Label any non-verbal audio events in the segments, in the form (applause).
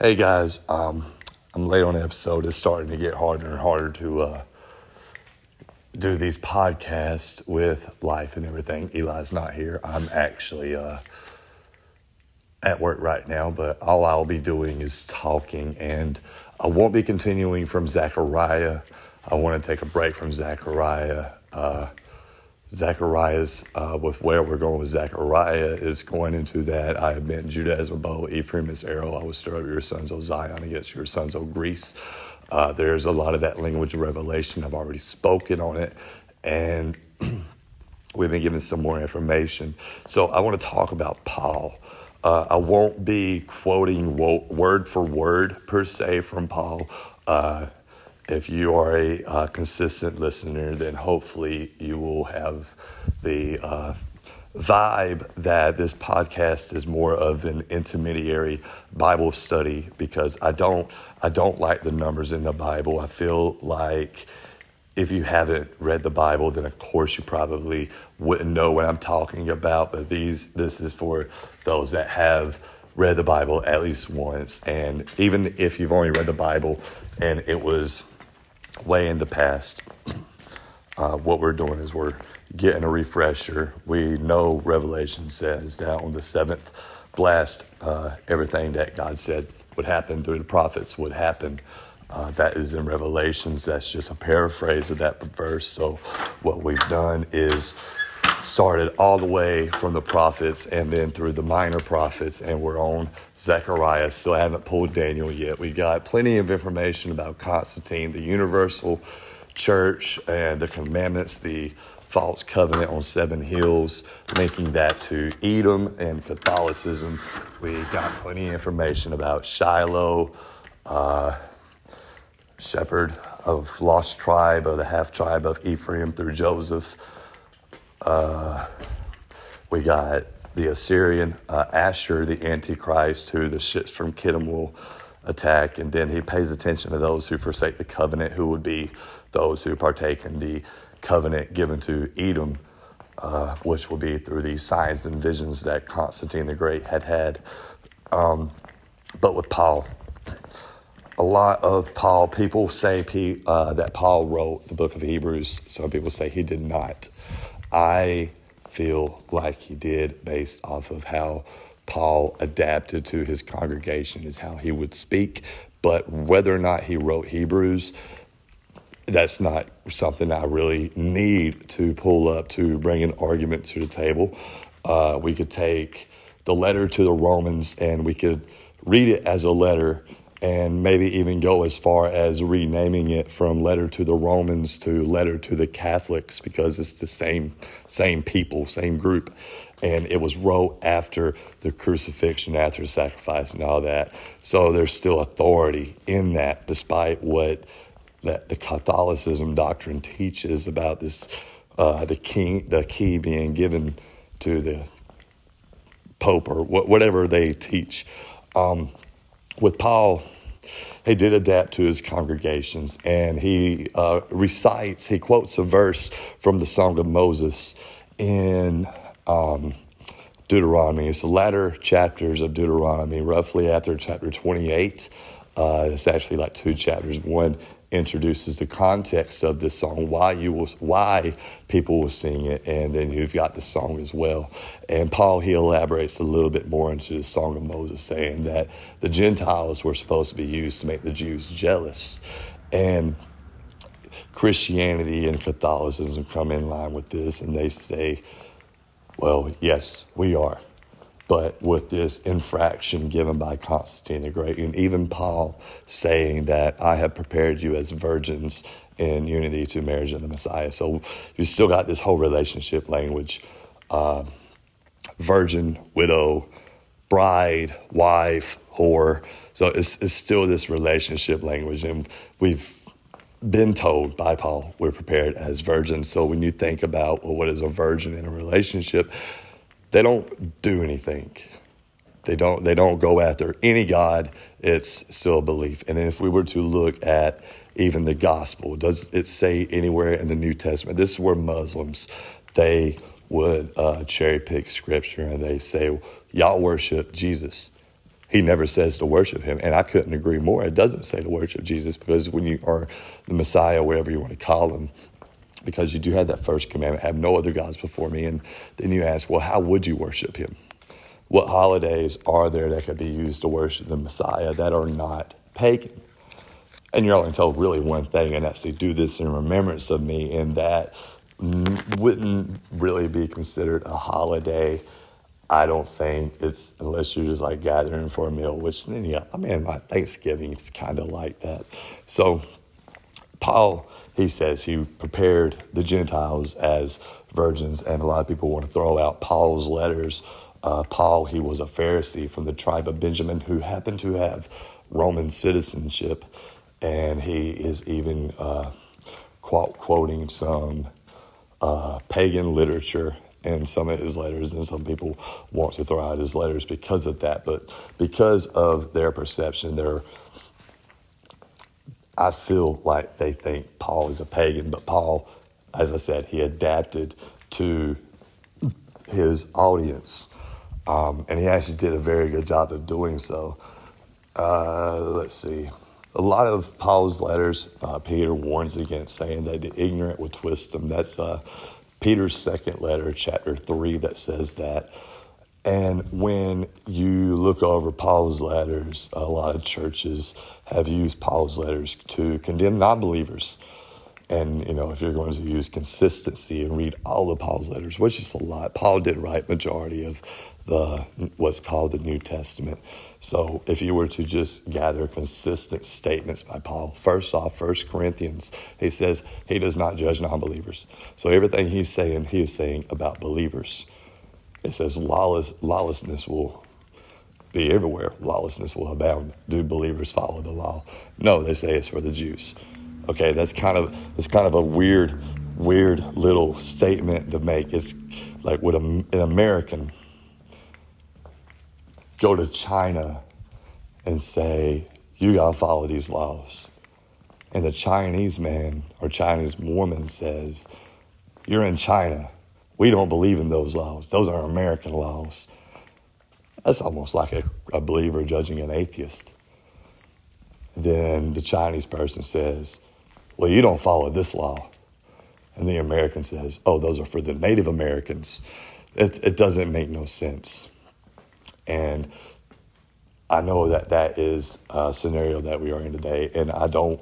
Hey guys, um, I'm late on the episode. It's starting to get harder and harder to uh, do these podcasts with life and everything. Eli's not here. I'm actually uh, at work right now, but all I'll be doing is talking, and I won't be continuing from Zechariah. I want to take a break from Zechariah. Uh, Zechariah's, uh, with where we're going with Zechariah, is going into that I have been Judah as a bow, Ephraim as arrow. I will stir up your sons, O Zion, against your sons, O Greece. Uh, there's a lot of that language of revelation. I've already spoken on it, and (clears throat) we've been given some more information. So I want to talk about Paul. Uh, I won't be quoting word for word per se from Paul. Uh, if you are a uh, consistent listener, then hopefully you will have the uh, vibe that this podcast is more of an intermediary Bible study because I don't I don't like the numbers in the Bible. I feel like if you haven't read the Bible, then of course you probably wouldn't know what I'm talking about. But these this is for those that have read the Bible at least once, and even if you've only read the Bible and it was way in the past. Uh, what we're doing is we're getting a refresher. We know Revelation says that on the seventh blast, uh, everything that God said would happen through the prophets would happen. Uh, that is in Revelations. That's just a paraphrase of that verse. So, what we've done is started all the way from the prophets and then through the minor prophets, and we're on Zechariah. Still haven't pulled Daniel yet. We've got plenty of information about Constantine, the universal church, and the commandments, the false covenant on seven hills, linking that to Edom and Catholicism. We got plenty of information about Shiloh, uh, shepherd of lost tribe of the half tribe of Ephraim through Joseph. Uh, we got the Assyrian uh, Ashur, the Antichrist, who the ships from Kittim will attack. And then he pays attention to those who forsake the covenant, who would be those who partake in the covenant given to Edom, uh, which will be through these signs and visions that Constantine the Great had had. Um, but with Paul, a lot of Paul, people say uh, that Paul wrote the book of Hebrews. Some people say he did not. I feel like he did based off of how Paul adapted to his congregation, is how he would speak. But whether or not he wrote Hebrews, that's not something I really need to pull up to bring an argument to the table. Uh, we could take the letter to the Romans and we could read it as a letter and maybe even go as far as renaming it from letter to the Romans to letter to the Catholics because it's the same same people, same group. And it was wrote after the crucifixion, after the sacrifice and all that. So there's still authority in that, despite what that the Catholicism doctrine teaches about this uh, the key the key being given to the Pope or whatever they teach. Um, with Paul, he did adapt to his congregations and he uh, recites, he quotes a verse from the Song of Moses in um, Deuteronomy. It's the latter chapters of Deuteronomy, roughly after chapter 28. Uh, it's actually like two chapters. One introduces the context of this song, why you will, why people will sing it, and then you've got the song as well. And Paul he elaborates a little bit more into the song of Moses, saying that the Gentiles were supposed to be used to make the Jews jealous, and Christianity and Catholicism come in line with this, and they say, well, yes, we are but with this infraction given by Constantine the Great, and even Paul saying that I have prepared you as virgins in unity to marriage of the Messiah. So you still got this whole relationship language uh, virgin, widow, bride, wife, whore. So it's, it's still this relationship language. And we've been told by Paul we're prepared as virgins. So when you think about, well, what is a virgin in a relationship? They don't do anything. They don't they don't go after any God. It's still a belief. And if we were to look at even the gospel, does it say anywhere in the New Testament? This is where Muslims they would uh, cherry pick scripture and they say, "Y'all worship Jesus." He never says to worship him. And I couldn't agree more. It doesn't say to worship Jesus because when you are the Messiah, whatever you want to call him, because you do have that first commandment have no other gods before me. And then you ask, well, how would you worship him? What holidays are there that could be used to worship the Messiah that are not pagan? And you're only told really one thing, and that's to do this in remembrance of me, and that wouldn't really be considered a holiday. I don't think it's unless you're just like gathering for a meal, which then yeah, I mean my Thanksgiving is kind of like that. So Paul, he says he prepared the Gentiles as virgins, and a lot of people want to throw out Paul's letters. Uh, Paul, he was a Pharisee from the tribe of Benjamin who happened to have Roman citizenship, and he is even uh, quote, quoting some uh, pagan literature in some of his letters, and some people want to throw out his letters because of that. But because of their perception, their I feel like they think Paul is a pagan, but Paul, as I said, he adapted to his audience, um, and he actually did a very good job of doing so. Uh, let's see. A lot of Paul's letters, uh, Peter warns against saying that the ignorant will twist them. That's uh, Peter's second letter, chapter 3, that says that. And when you look over Paul's letters, a lot of churches have used Paul's letters to condemn non believers. And, you know, if you're going to use consistency and read all of Paul's letters, which is a lot, Paul did write majority of the what's called the New Testament. So if you were to just gather consistent statements by Paul, first off, First Corinthians, he says he does not judge non-believers. So everything he's saying, he is saying about believers. It says lawless, lawlessness will be everywhere. Lawlessness will abound. Do believers follow the law? No, they say it's for the Jews. Okay, that's kind of it's kind of a weird, weird little statement to make. It's like would an American go to China and say, you got to follow these laws. And the Chinese man or Chinese woman says, you're in China. We don't believe in those laws. Those are American laws. That's almost like a, a believer judging an atheist. Then the Chinese person says, well, you don't follow this law. And the American says, oh, those are for the Native Americans. It, it doesn't make no sense. And I know that that is a scenario that we are in today, and I don't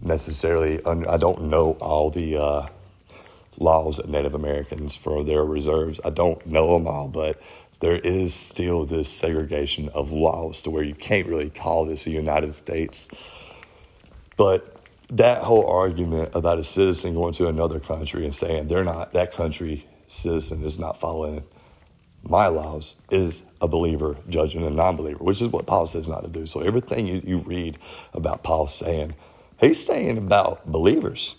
necessarily, I don't know all the uh, laws of Native Americans for their reserves. I don't know them all, but there is still this segregation of laws to where you can't really call this the United States. But that whole argument about a citizen going to another country and saying they're not, that country citizen is not following my laws is a believer judging a non believer, which is what Paul says not to do. So everything you, you read about Paul saying, he's saying about believers.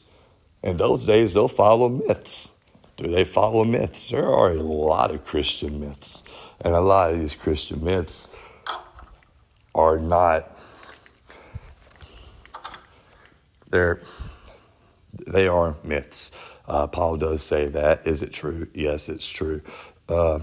In those days, they'll follow myths. Do they follow myths? There are a lot of Christian myths. And a lot of these Christian myths are not, they're, they are myths. Uh, Paul does say that. Is it true? Yes, it's true. Uh,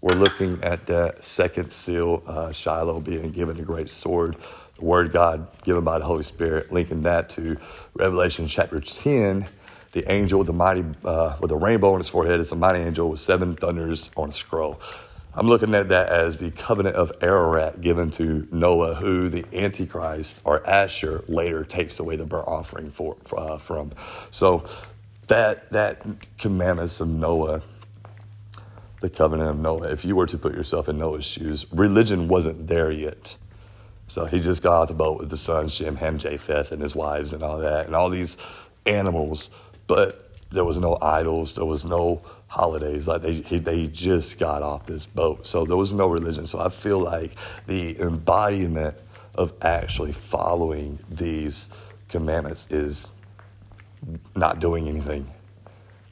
we're looking at that second seal, uh, Shiloh being given a great sword, word God given by the Holy Spirit, linking that to Revelation chapter 10. The angel with the mighty, uh, with a rainbow on his forehead is a mighty angel with seven thunders on a scroll. I'm looking at that as the covenant of Ararat given to Noah, who the Antichrist or Asher later takes away the burnt offering for, uh, from. So that that commandments of Noah the covenant of Noah, if you were to put yourself in Noah's shoes, religion wasn't there yet. So he just got off the boat with the sons, Shem, Ham, Japheth, and his wives, and all that, and all these animals. But there was no idols, there was no holidays. Like they, he, they just got off this boat, so there was no religion. So I feel like the embodiment of actually following these commandments is not doing anything,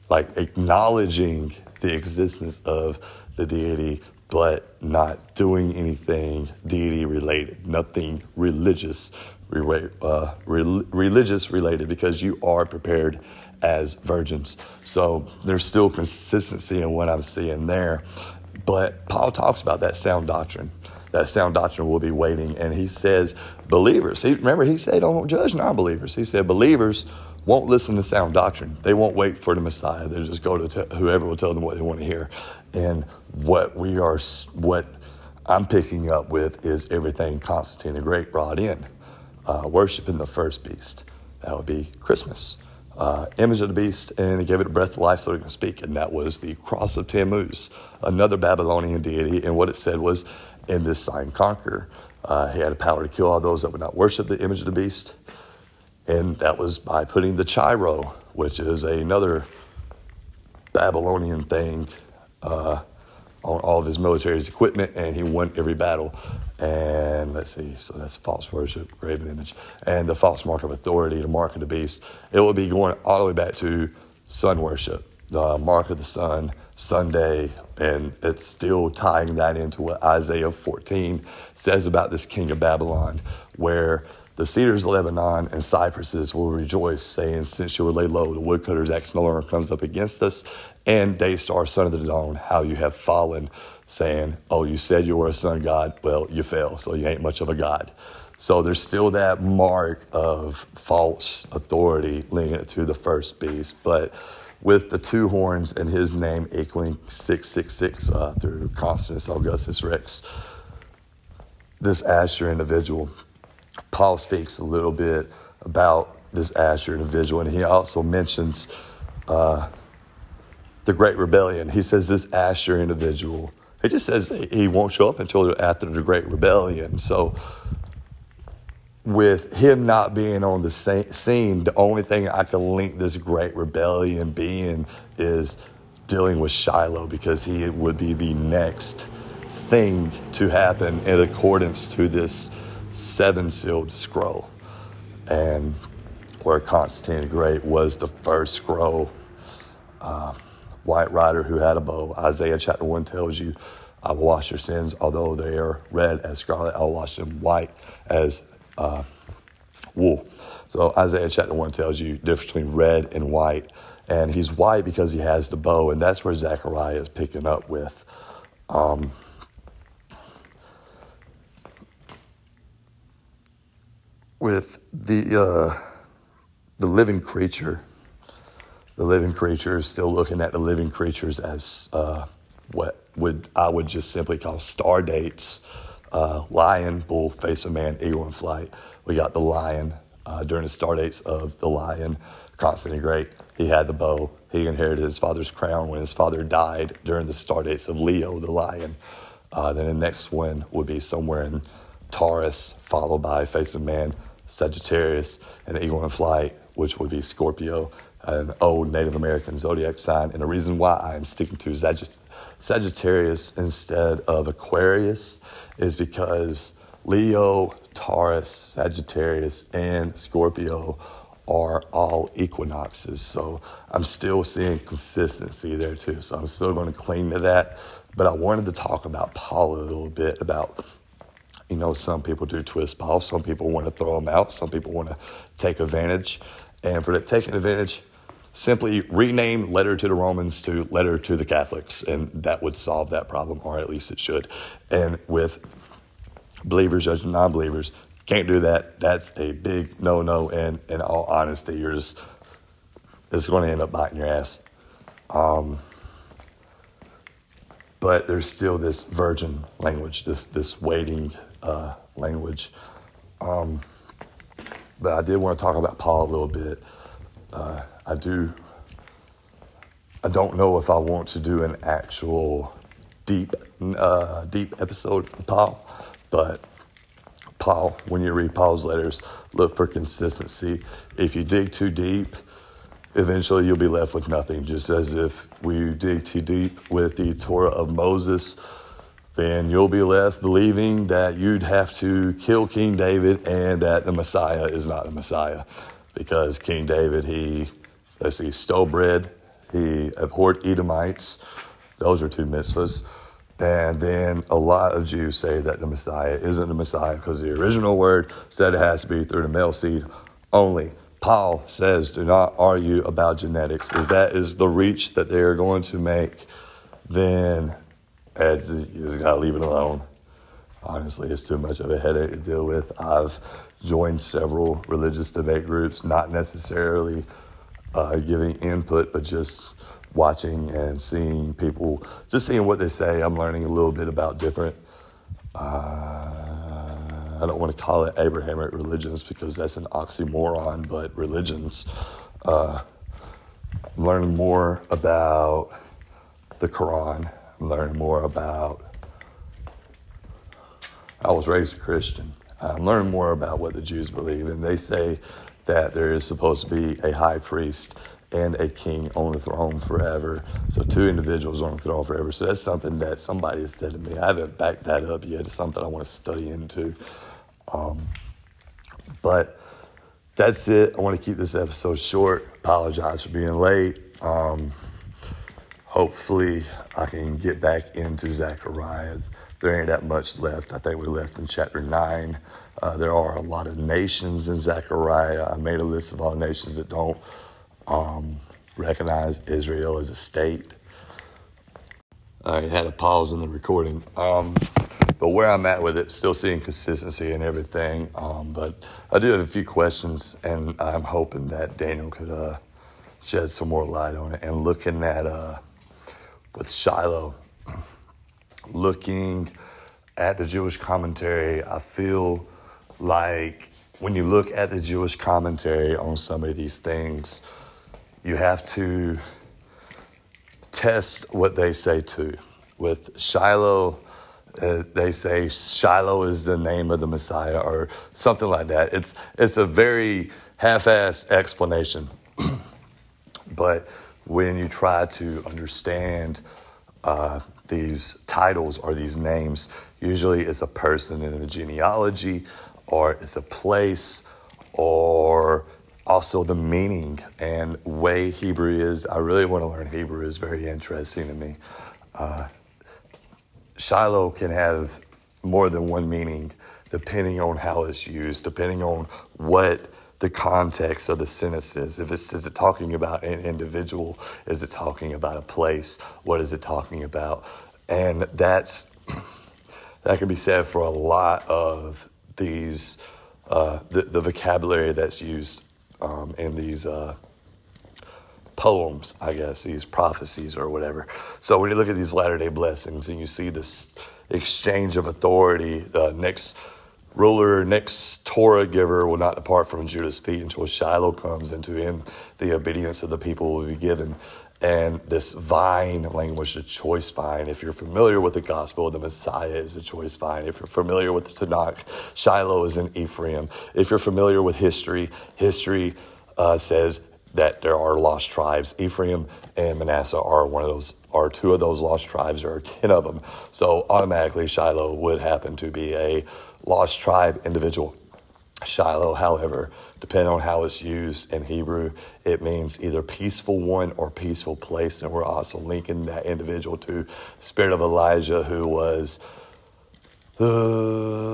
like acknowledging the existence of the deity, but not doing anything deity related, nothing religious, uh, religious related, because you are prepared as virgins. So there's still consistency in what I'm seeing there. But Paul talks about that sound doctrine that sound doctrine will be waiting. And he says, believers, he, remember, he said, don't judge non believers. He said, believers won't listen to sound doctrine. They won't wait for the Messiah. They'll just go to t- whoever will tell them what they want to hear. And what we are, what I'm picking up with is everything Constantine the Great brought in, uh, worshiping the first beast. That would be Christmas. Uh, image of the beast, and he gave it a breath of life so it can speak. And that was the cross of Tammuz, another Babylonian deity. And what it said was, in this sign conquer. Uh, he had a power to kill all those that would not worship the image of the beast. And that was by putting the Chi-Rho, which is another Babylonian thing, uh, on all of his military's equipment, and he won every battle. And let's see, so that's false worship, graven image, and the false mark of authority, the mark of the beast. It will be going all the way back to sun worship, the mark of the sun, Sunday, and it's still tying that into what Isaiah 14 says about this king of Babylon, where the cedars of Lebanon and cypresses will rejoice, saying, Since you were laid low, the woodcutter's axe no longer comes up against us. And Daystar, son of the dawn, how you have fallen, saying, Oh, you said you were a son of God. Well, you fell, so you ain't much of a God. So there's still that mark of false authority linked to the first beast. But with the two horns and his name equaling 666 uh, through Constans Augustus Rex. This Asher individual, Paul speaks a little bit about this Asher individual, and he also mentions uh, the Great Rebellion. He says this Asher individual, he just says he won't show up until after the Great Rebellion. So with him not being on the scene, the only thing I can link this great rebellion being is dealing with Shiloh because he would be the next thing to happen in accordance to this seven sealed scroll. And where Constantine the Great was the first scroll, uh, white rider who had a bow. Isaiah chapter 1 tells you, I will wash your sins, although they are red as scarlet, I'll wash them white as uh, wool. So Isaiah chapter 1 tells you the difference between red and white. And he's white because he has the bow, and that's where Zechariah is picking up with. Um, with the uh, the living creature, the living creatures, still looking at the living creatures as uh, what would I would just simply call star dates uh, lion, bull, face of man, eagle in flight. We got the lion uh, during the star dates of the lion, Constantine Great. He had the bow. He inherited his father's crown when his father died during the star dates of Leo, the lion. Uh, then the next one would be somewhere in Taurus, followed by face of man, Sagittarius, and eagle in flight, which would be Scorpio, an old Native American zodiac sign. And the reason why I'm sticking to Sagittarius instead of Aquarius is because Leo, Taurus, Sagittarius, and Scorpio are all equinoxes. So I'm still seeing consistency there too. So I'm still going to cling to that. But I wanted to talk about Paul a little bit about, you know, some people do twist Paul. Some people want to throw him out. Some people want to take advantage. And for that taking advantage, simply rename letter to the Romans to letter to the Catholics, and that would solve that problem, or at least it should. And with believers judging non believers, can't do that. That's a big no no, and in all honesty, you're just, it's going to end up biting your ass. Um, but there's still this virgin language, this, this waiting uh, language. Um, but I did want to talk about Paul a little bit. Uh, I do. I don't know if I want to do an actual deep, uh, deep episode of Paul, but Paul, when you read Paul's letters, look for consistency. If you dig too deep, eventually you'll be left with nothing. Just as if we dig too deep with the Torah of Moses, then you'll be left believing that you'd have to kill King David and that the Messiah is not the Messiah. Because King David, he Let's see, stole bread. He abhorred Edomites. Those are two mitzvahs. And then a lot of Jews say that the Messiah isn't the Messiah because the original word said it has to be through the male seed only. Paul says, do not argue about genetics. If that is the reach that they are going to make, then eh, you just got to leave it alone. honestly, it's too much of a headache to deal with. I've joined several religious debate groups, not necessarily uh, giving input, but just watching and seeing people, just seeing what they say. I'm learning a little bit about different. Uh, I don't want to call it Abrahamic religions because that's an oxymoron, but religions. Uh, I'm learning more about the Quran. I'm learning more about. I was raised a Christian. I'm learning more about what the Jews believe, and they say that there is supposed to be a high priest and a king on the throne forever. So two individuals on the throne forever. So that's something that somebody has said to me. I haven't backed that up yet. It's something I want to study into. Um, but that's it. I want to keep this episode short. Apologize for being late. Um, hopefully, I can get back into Zechariah. There ain't that much left. I think we left in chapter 9. Uh, there are a lot of nations in Zechariah. I made a list of all the nations that don't um, recognize Israel as a state. I had a pause in the recording. Um, but where I'm at with it, still seeing consistency and everything. Um, but I do have a few questions, and I'm hoping that Daniel could uh, shed some more light on it. And looking at uh, with Shiloh, (clears throat) looking at the Jewish commentary, I feel like when you look at the Jewish commentary on some of these things, you have to test what they say too. With Shiloh, uh, they say Shiloh is the name of the Messiah or something like that. It's it's a very half-assed explanation, (clears throat) but when you try to understand uh, these titles or these names, usually it's a person in the genealogy, or it's a place, or also the meaning and way Hebrew is. I really want to learn Hebrew. is very interesting to me. Uh, Shiloh can have more than one meaning depending on how it's used, depending on what the context of the sentence is. If it's is it talking about an individual, is it talking about a place? What is it talking about? And that's (clears throat) that can be said for a lot of these uh, the, the vocabulary that's used um, in these uh, poems, I guess, these prophecies or whatever. So when you look at these latter day blessings and you see this exchange of authority, the next ruler, next Torah giver will not depart from Judah's feet until Shiloh comes, and to him the obedience of the people will be given. And this vine language, the choice vine, if you're familiar with the gospel, the Messiah is a choice vine. If you're familiar with the Tanakh, Shiloh is in Ephraim. If you're familiar with history, history uh, says that there are lost tribes. Ephraim and Manasseh are one of those, are two of those lost tribes. There are 10 of them. So automatically, Shiloh would happen to be a lost tribe individual. Shiloh, however, depending on how it's used in Hebrew, it means either peaceful one or peaceful place. And we're also linking that individual to spirit of Elijah, who was. Uh,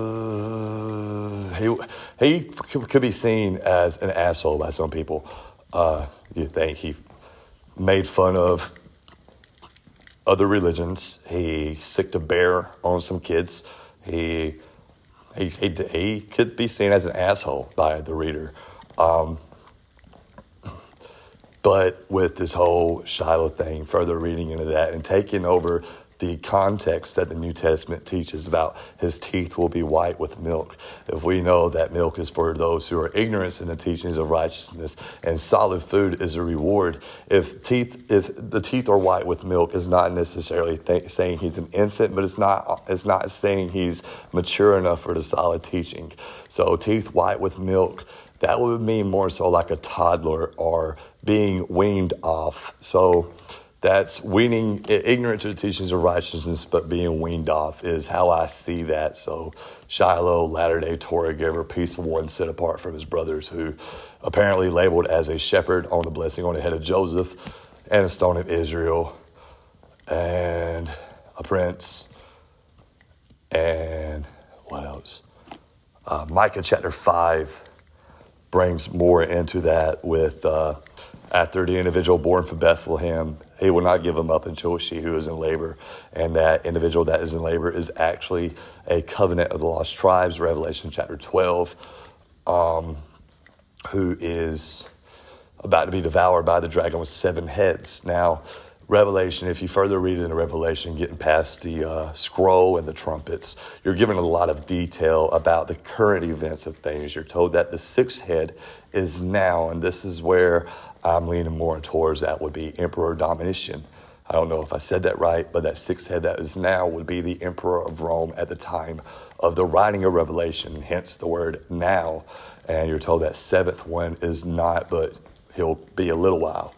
he, he could be seen as an asshole by some people. Uh, you think he made fun of other religions. He sicked a bear on some kids. He he, he, he could be seen as an asshole by the reader. Um, but with this whole Shiloh thing, further reading into that and taking over the context that the New Testament teaches about his teeth will be white with milk. If we know that milk is for those who are ignorant in the teachings of righteousness and solid food is a reward, if teeth if the teeth are white with milk is not necessarily th- saying he's an infant, but it's not it's not saying he's mature enough for the solid teaching. So teeth white with milk that would mean more so like a toddler or being weaned off. So that's weaning ignorant of the teachings of righteousness, but being weaned off is how I see that. So Shiloh, latter day Torah giver, peaceful one set apart from his brothers, who apparently labeled as a shepherd on the blessing on the head of Joseph and a stone of Israel and a prince and what else? Uh, Micah chapter 5 brings more into that with uh, after the individual born from Bethlehem He will not give him up until she who is in labor. And that individual that is in labor is actually a covenant of the lost tribes, Revelation chapter 12, um, who is about to be devoured by the dragon with seven heads. Now, Revelation, if you further read it in Revelation, getting past the uh, scroll and the trumpets, you're given a lot of detail about the current events of things. You're told that the sixth head is now, and this is where I'm leaning more towards that would be Emperor Domitian. I don't know if I said that right, but that sixth head that is now would be the Emperor of Rome at the time of the writing of Revelation, hence the word now. And you're told that seventh one is not, but he'll be a little while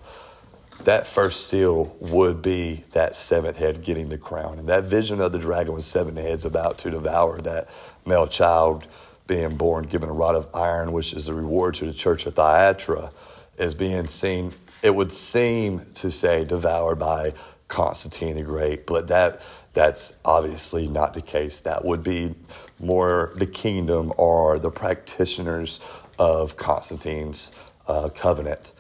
that first seal would be that seventh head getting the crown. And that vision of the dragon with seven heads about to devour that male child being born, given a rod of iron, which is a reward to the church of Thyatira, is being seen, it would seem to say devoured by Constantine the Great, but that that's obviously not the case. That would be more the kingdom or the practitioners of Constantine's uh, covenant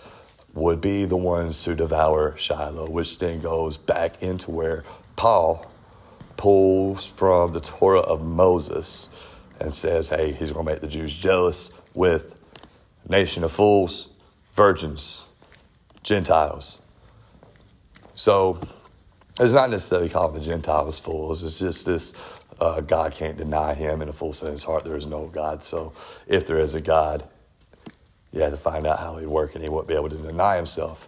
would be the ones to devour Shiloh, which then goes back into where Paul pulls from the Torah of Moses and says, hey, he's going to make the Jews jealous with nation of fools, virgins, Gentiles. So it's not necessarily calling the Gentiles fools. It's just this uh, God can't deny him in a full sense of his heart. There is no God. So if there is a God, you had to find out how he'd work, and he wouldn't be able to deny himself.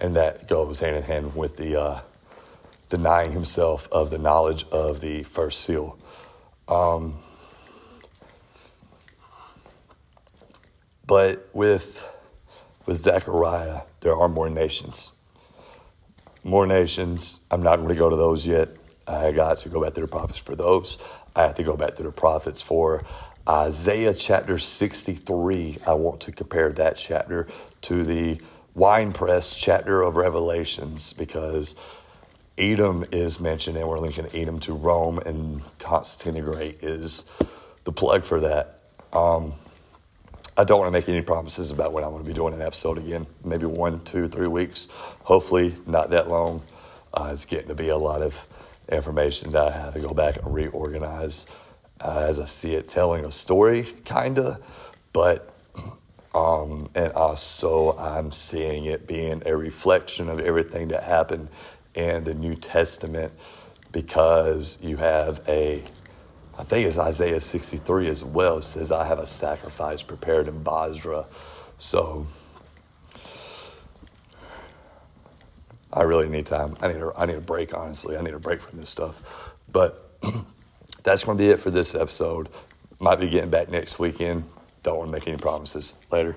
And that goes hand in hand with the uh, denying himself of the knowledge of the first seal. Um, but with with Zechariah, there are more nations. More nations. I'm not going to go to those yet. I got to go back to the prophets for those. I have to go back to the prophets for Isaiah chapter 63, I want to compare that chapter to the winepress chapter of Revelations because Edom is mentioned, and we're linking Edom to Rome, and Constantine the Great is the plug for that. Um, I don't want to make any promises about when I'm going to be doing an episode again. Maybe one, two, three weeks. Hopefully, not that long. Uh, it's getting to be a lot of information that I have to go back and reorganize uh, as I see it, telling a story, kind of, but um, and also I'm seeing it being a reflection of everything that happened in the New Testament because you have a, I think it's Isaiah 63 as well. Says, I have a sacrifice prepared in Bozrah. So I really need time. I need a, I need a break, honestly. I need a break from this stuff. But (clears throat) that's going to be it for this episode. Might be getting back next weekend. Don't want to make any promises. Later.